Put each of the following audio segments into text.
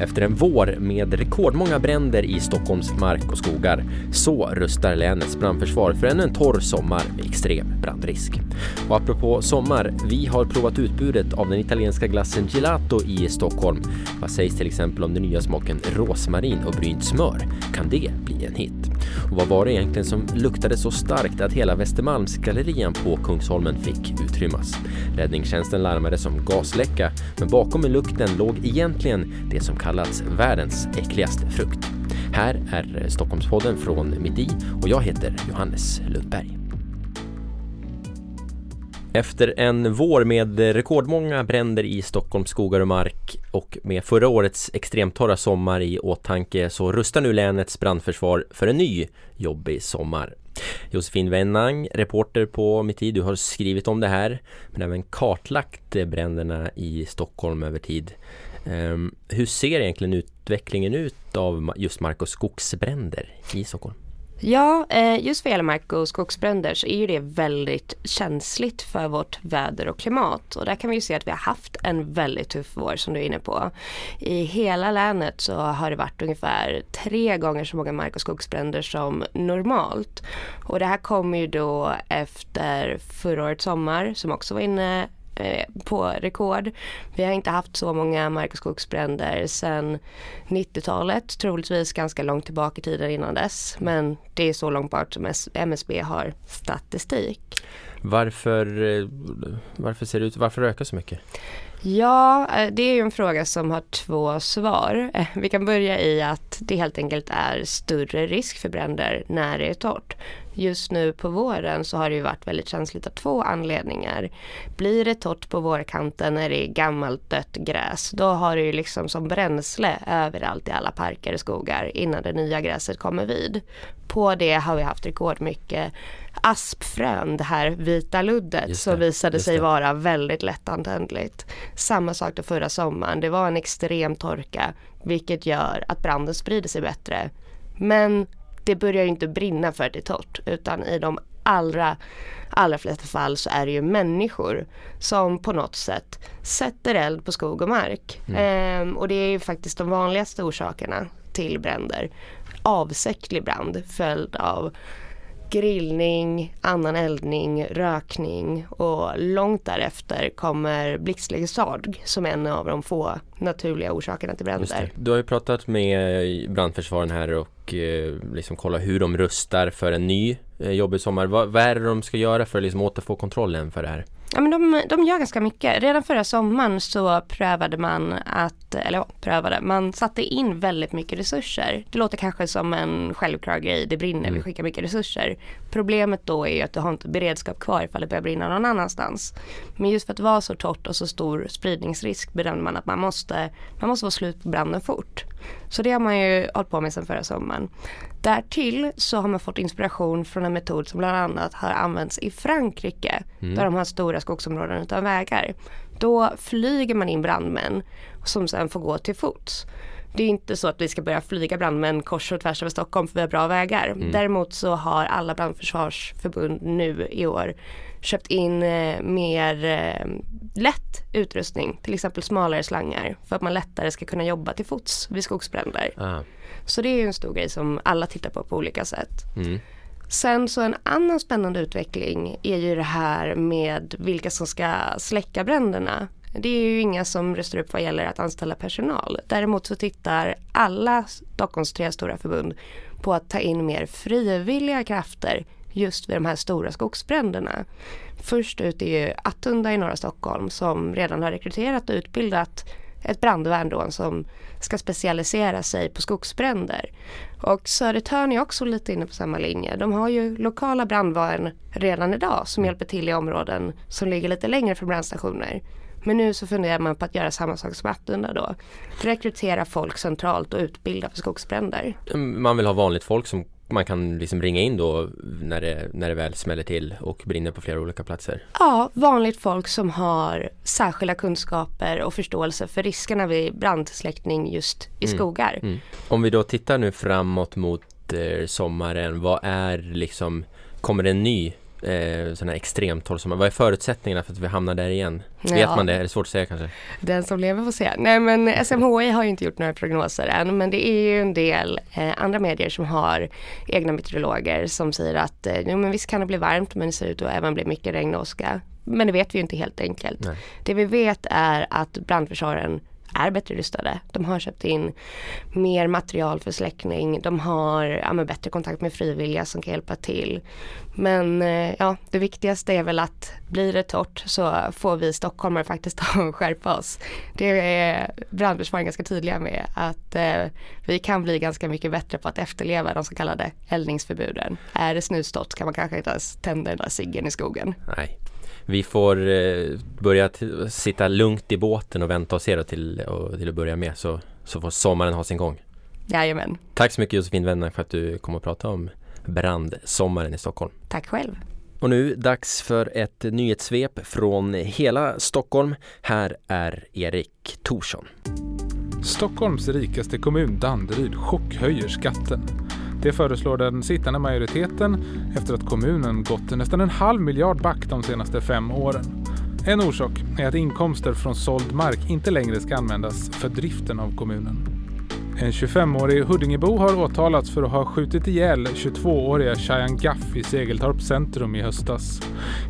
Efter en vår med rekordmånga bränder i Stockholms mark och skogar så rustar länets brandförsvar för ännu en torr sommar med extrem brandrisk. Och apropå sommar, vi har provat utbudet av den italienska glassen gelato i Stockholm. Vad sägs till exempel om den nya smaken rosmarin och brynt smör? Kan det bli en hit? Och vad var det egentligen som luktade så starkt att hela Västermalmsgallerian på Kungsholmen fick utrymmas? Räddningstjänsten larmade som gasläcka, men bakom lukten låg egentligen det som kallats världens äckligaste frukt. Här är Stockholmspodden från mitt i och jag heter Johannes Lundberg. Efter en vår med rekordmånga bränder i Stockholms skogar och mark och med förra årets extremt torra sommar i åtanke så rustar nu länets brandförsvar för en ny jobbig sommar. Josefin Wennang, reporter på Mitt i, du har skrivit om det här men även kartlagt bränderna i Stockholm över tid. Ehm, hur ser egentligen utvecklingen ut av just mark och skogsbränder i Stockholm? Ja, eh, just vad gäller mark och skogsbränder så är ju det väldigt känsligt för vårt väder och klimat. Och där kan vi ju se att vi har haft en väldigt tuff vår som du är inne på. I hela länet så har det varit ungefär tre gånger så många mark och skogsbränder som normalt. Och det här kommer ju då efter förra årets sommar som också var inne på rekord. Vi har inte haft så många mark och skogsbränder sedan 90-talet, troligtvis ganska långt tillbaka i tiden innan dess. Men det är så långt bort som MSB har statistik. Varför, eh, varför ser det ut, varför ökar så mycket? Ja, eh, det är ju en fråga som har två svar. Vi kan börja i att det helt enkelt är större risk för bränder när det är torrt. Just nu på våren så har det ju varit väldigt känsligt av två anledningar. Blir det torrt på vårkanten när det är gammalt dött gräs då har det ju liksom som bränsle överallt i alla parker och skogar innan det nya gräset kommer vid. På det har vi haft rekordmycket aspfrön, det här vita luddet, det, som visade sig vara väldigt lättantändligt. Samma sak då förra sommaren, det var en extrem torka vilket gör att branden sprider sig bättre. Men det börjar inte brinna för att det är torrt utan i de allra, allra flesta fall så är det ju människor som på något sätt sätter eld på skog och mark. Mm. Ehm, och det är ju faktiskt de vanligaste orsakerna till bränder. Avsiktlig brand följd av grillning, annan eldning, rökning och långt därefter kommer blixtlegesarg som en av de få naturliga orsakerna till bränder. Du har ju pratat med brandförsvaren här och eh, liksom kolla hur de rustar för en ny eh, jobbig sommar. Vad, vad är det de ska göra för att liksom återfå kontrollen för det här? Ja men de, de gör ganska mycket. Redan förra sommaren så prövade man att, eller ja, prövade, man satte in väldigt mycket resurser. Det låter kanske som en självklar grej, det brinner, mm. vi skickar mycket resurser. Problemet då är att du har inte beredskap kvar ifall det börjar brinna någon annanstans. Men just för att det var så torrt och så stor spridningsrisk bedömde man att man måste, man måste få slut på branden fort. Så det har man ju hållit på med sedan förra sommaren. Därtill så har man fått inspiration från en metod som bland annat har använts i Frankrike. Mm. Där de har stora skogsområden utan vägar. Då flyger man in brandmän som sen får gå till fots. Det är inte så att vi ska börja flyga brandmän kors och tvärs över Stockholm för vi har bra vägar. Mm. Däremot så har alla brandförsvarsförbund nu i år köpt in eh, mer eh, lätt utrustning, till exempel smalare slangar för att man lättare ska kunna jobba till fots vid skogsbränder. Ah. Så det är ju en stor grej som alla tittar på på olika sätt. Mm. Sen så en annan spännande utveckling är ju det här med vilka som ska släcka bränderna. Det är ju inga som röstar upp vad gäller att anställa personal. Däremot så tittar alla Stockholms tre stora förbund på att ta in mer frivilliga krafter just vid de här stora skogsbränderna. Först ut är ju Attunda i norra Stockholm som redan har rekryterat och utbildat ett brandvärn då som ska specialisera sig på skogsbränder. Och Södertörn är också lite inne på samma linje. De har ju lokala brandvärn redan idag som hjälper till i områden som ligger lite längre från brandstationer. Men nu så funderar man på att göra samma sak som Attunda då. Rekrytera folk centralt och utbilda för skogsbränder. Man vill ha vanligt folk som man kan liksom ringa in då när det, när det väl smäller till och brinner på flera olika platser? Ja, vanligt folk som har särskilda kunskaper och förståelse för riskerna vid brandsläckning just i mm. skogar. Mm. Om vi då tittar nu framåt mot eh, sommaren, vad är liksom, kommer det en ny eh, sån här extremtorr sommar. Vad är förutsättningarna för att vi hamnar där igen? Ja. Vet man det? Är det svårt att säga kanske? Den som lever får se. Nej men SMHI har ju inte gjort några prognoser än men det är ju en del eh, andra medier som har egna meteorologer som säger att eh, jo, men visst kan det bli varmt men det ser ut att även bli mycket regn och åska. Men det vet vi ju inte helt enkelt. Nej. Det vi vet är att brandförsvaren är bättre rustade. De har köpt in mer material för släckning. De har ja, bättre kontakt med frivilliga som kan hjälpa till. Men eh, ja, det viktigaste är väl att blir det torrt så får vi stockholmare faktiskt ta och skärpa oss. Det är brandförsvaret ganska tydliga med att eh, vi kan bli ganska mycket bättre på att efterleva de så kallade eldningsförbuden. Är det snustorrt kan man kanske inte ens tända den där ciggen i skogen. Nej vi får eh, börja sitta lugnt i båten och vänta och se då till, och, till att börja med så, så får sommaren ha sin gång. Jajamän. Tack så mycket Josefin Wenner för att du kom och pratade om brandsommaren i Stockholm. Tack själv. Och nu dags för ett nyhetssvep från hela Stockholm. Här är Erik Thorsson. Stockholms rikaste kommun, Danderyd, chockhöjer skatten. Det föreslår den sittande majoriteten efter att kommunen gått nästan en halv miljard back de senaste fem åren. En orsak är att inkomster från såld mark inte längre ska användas för driften av kommunen. En 25-årig Huddingebo har åtalats för att ha skjutit ihjäl 22-åriga Shayan Gaff i Segeltorp centrum i höstas.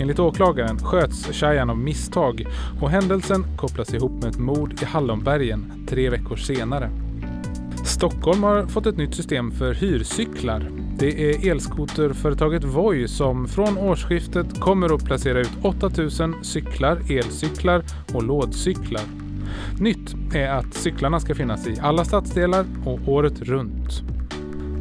Enligt åklagaren sköts Shayan av misstag och händelsen kopplas ihop med ett mord i Hallonbergen tre veckor senare. Stockholm har fått ett nytt system för hyrcyklar. Det är elskoterföretaget Voi som från årsskiftet kommer att placera ut 8000 cyklar, elcyklar och lådcyklar. Nytt är att cyklarna ska finnas i alla stadsdelar och året runt.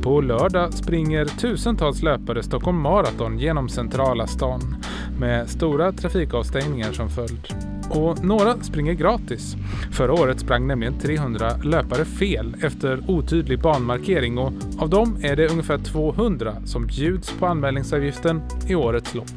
På lördag springer tusentals löpare Stockholm Marathon genom centrala stan med stora trafikavstängningar som följd. Och några springer gratis. Förra året sprang nämligen 300 löpare fel efter otydlig banmarkering och av dem är det ungefär 200 som bjuds på anmälningsavgiften i årets lopp.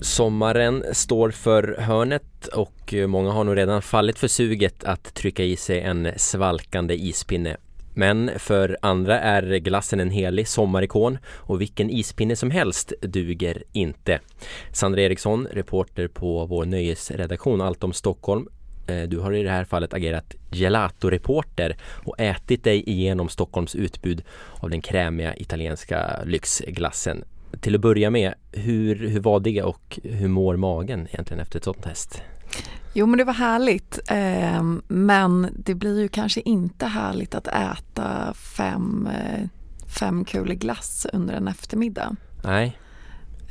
Sommaren står för hörnet och många har nog redan fallit för suget att trycka i sig en svalkande ispinne. Men för andra är glassen en helig sommarikon och vilken ispinne som helst duger inte. Sandra Eriksson, reporter på vår nöjesredaktion Allt om Stockholm. Eh, du har i det här fallet agerat gelato-reporter och ätit dig igenom Stockholms utbud av den krämiga italienska lyxglassen. Till att börja med, hur, hur var det och hur mår magen egentligen efter ett sånt test? Jo men det var härligt eh, men det blir ju kanske inte härligt att äta fem, eh, fem kulor glass under en eftermiddag. Nej,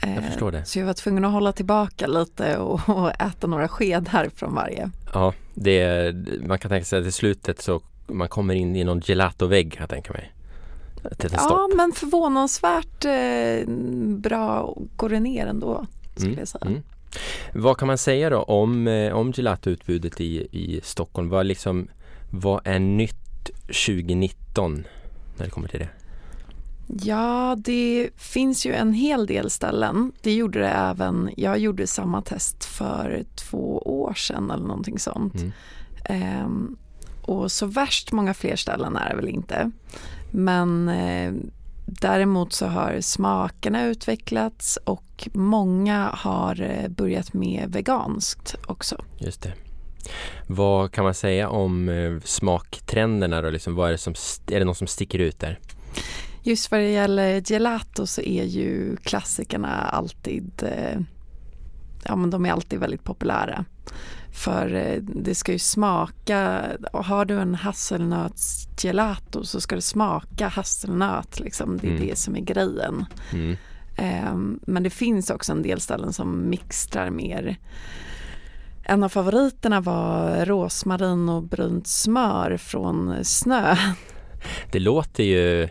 jag eh, förstår det. Så jag var tvungen att hålla tillbaka lite och, och äta några skedar från varje. Ja, det, man kan tänka sig att i slutet så man kommer in i någon gelato-vägg kan jag tänka mig. Ja men förvånansvärt eh, bra går det ner ändå skulle mm, jag säga. Mm. Vad kan man säga då om, eh, om gelato-utbudet i, i Stockholm? Vad, liksom, vad är nytt 2019 när det kommer till det? Ja, det finns ju en hel del ställen. Det gjorde det även, jag gjorde samma test för två år sedan eller någonting sånt. Mm. Ehm, och så värst många fler ställen är det väl inte. Men eh, Däremot så har smakerna utvecklats och många har eh, börjat med veganskt också. Just det. Vad kan man säga om eh, smaktrenderna då? Liksom, vad är, det som, är det något som sticker ut där? Just vad det gäller gelato så är ju klassikerna alltid, eh, ja men de är alltid väldigt populära. För eh, det ska ju smaka, och har du en hasselnötsgelato så ska det smaka hasselnöt. Liksom. Det är mm. det som är grejen. Mm. Um, men det finns också en del ställen som mixtrar mer. En av favoriterna var rosmarin och brunt smör från Snö. Det låter ju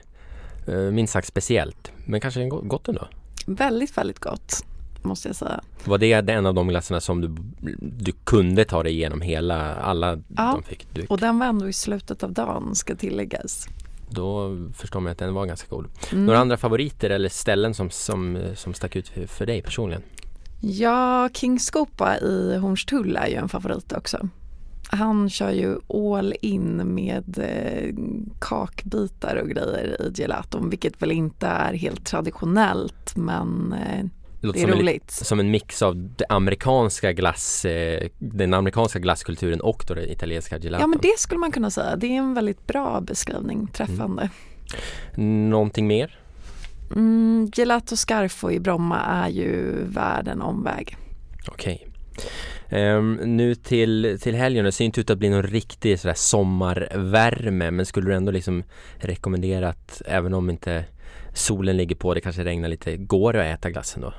uh, minst sagt speciellt, men kanske gott ändå? Väldigt, väldigt gott måste jag säga. Var det en av de glassarna som du, du kunde ta dig igenom hela, alla ja, de fick? Du... och den var ändå i slutet av dagen ska tilläggas. Då förstår man att den var ganska god. Mm. Några andra favoriter eller ställen som, som, som stack ut för, för dig personligen? Ja, King Skopa i Hornstull är ju en favorit också. han kör ju all in med eh, kakbitar och grejer i gelaton, vilket väl inte är helt traditionellt men eh, det, det är roligt. En, som en mix av det amerikanska glass, eh, den amerikanska glasskulturen och då den italienska gelaton. Ja men det skulle man kunna säga, det är en väldigt bra beskrivning, träffande. Mm. Någonting mer? Mm, gelato Scarfo i Bromma är ju värd en omväg. Okej. Okay. Um, nu till, till helgen, det ser inte ut att bli någon riktig sådär sommarvärme men skulle du ändå liksom rekommendera att även om inte solen ligger på, det kanske regnar lite, går det att äta glassen då?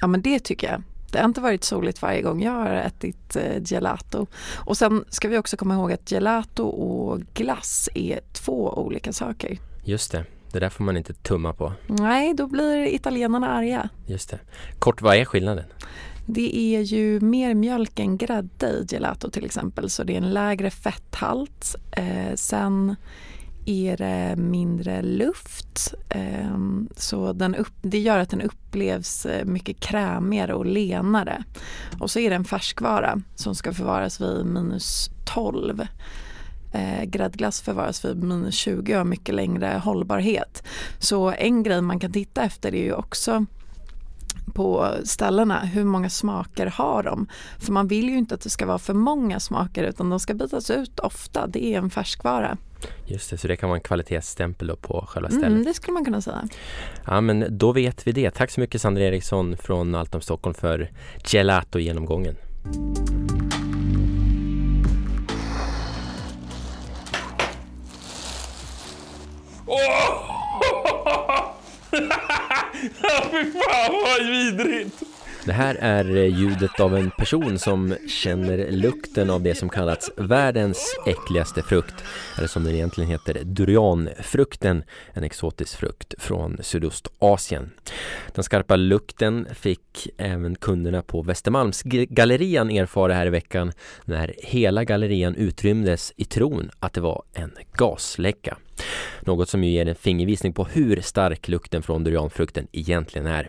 Ja men det tycker jag. Det har inte varit soligt varje gång jag har ätit eh, gelato. Och sen ska vi också komma ihåg att gelato och glass är två olika saker. Just det. Det där får man inte tumma på. Nej, då blir italienarna arga. Just det. Kort, vad är skillnaden? Det är ju mer mjölk än grädde i gelato till exempel så det är en lägre fetthalt. Eh, sen är det mindre luft ehm, så den upp, det gör att den upplevs eh, mycket krämigare och lenare. Och så är det en färskvara som ska förvaras vid minus 12. Eh, gräddglass förvaras vid minus 20 och har mycket längre hållbarhet. Så en grej man kan titta efter är ju också på ställena, hur många smaker har de? För man vill ju inte att det ska vara för många smaker utan de ska bytas ut ofta, det är en färskvara. Just det, så det kan vara en kvalitetsstämpel på själva stället? Mm, det skulle man kunna säga. Ja men då vet vi det. Tack så mycket Sandra Eriksson från Allt Stockholm för gelato-genomgången. Oh! Fy fan vad vidrigt! Det här är eh, ljudet av en person som känner lukten av det som kallats världens äckligaste frukt. Eller som den egentligen heter, durianfrukten, en exotisk frukt från Sydostasien. Den skarpa lukten fick även kunderna på Västermalmsgallerian erfara här i veckan när hela gallerian utrymdes i tron att det var en gasläcka. Något som ju ger en fingervisning på hur stark lukten från durianfrukten egentligen är.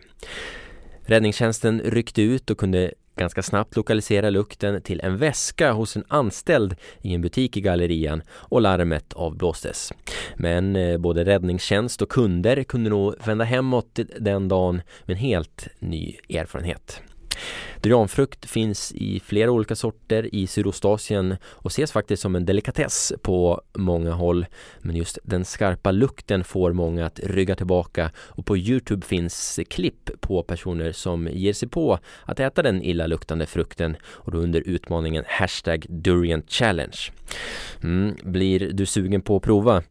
Räddningstjänsten ryckte ut och kunde ganska snabbt lokalisera lukten till en väska hos en anställd i en butik i gallerian och larmet avblåstes. Men eh, både räddningstjänst och kunder kunde nog vända hemåt den dagen med en helt ny erfarenhet. Durianfrukt finns i flera olika sorter i Sydostasien och ses faktiskt som en delikatess på många håll. Men just den skarpa lukten får många att rygga tillbaka och på Youtube finns klipp på personer som ger sig på att äta den illaluktande frukten och då under utmaningen hashtag Durian Challenge. Mm, blir du sugen på att prova?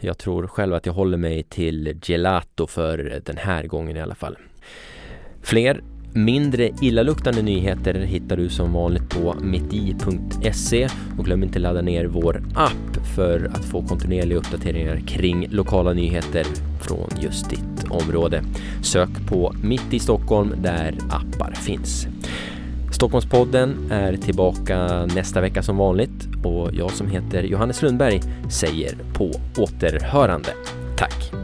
Jag tror själv att jag håller mig till gelato för den här gången i alla fall. Fler Mindre illaluktande nyheter hittar du som vanligt på mitti.se och glöm inte ladda ner vår app för att få kontinuerliga uppdateringar kring lokala nyheter från just ditt område. Sök på Mitt i Stockholm där appar finns. Stockholmspodden är tillbaka nästa vecka som vanligt och jag som heter Johannes Lundberg säger på återhörande. Tack!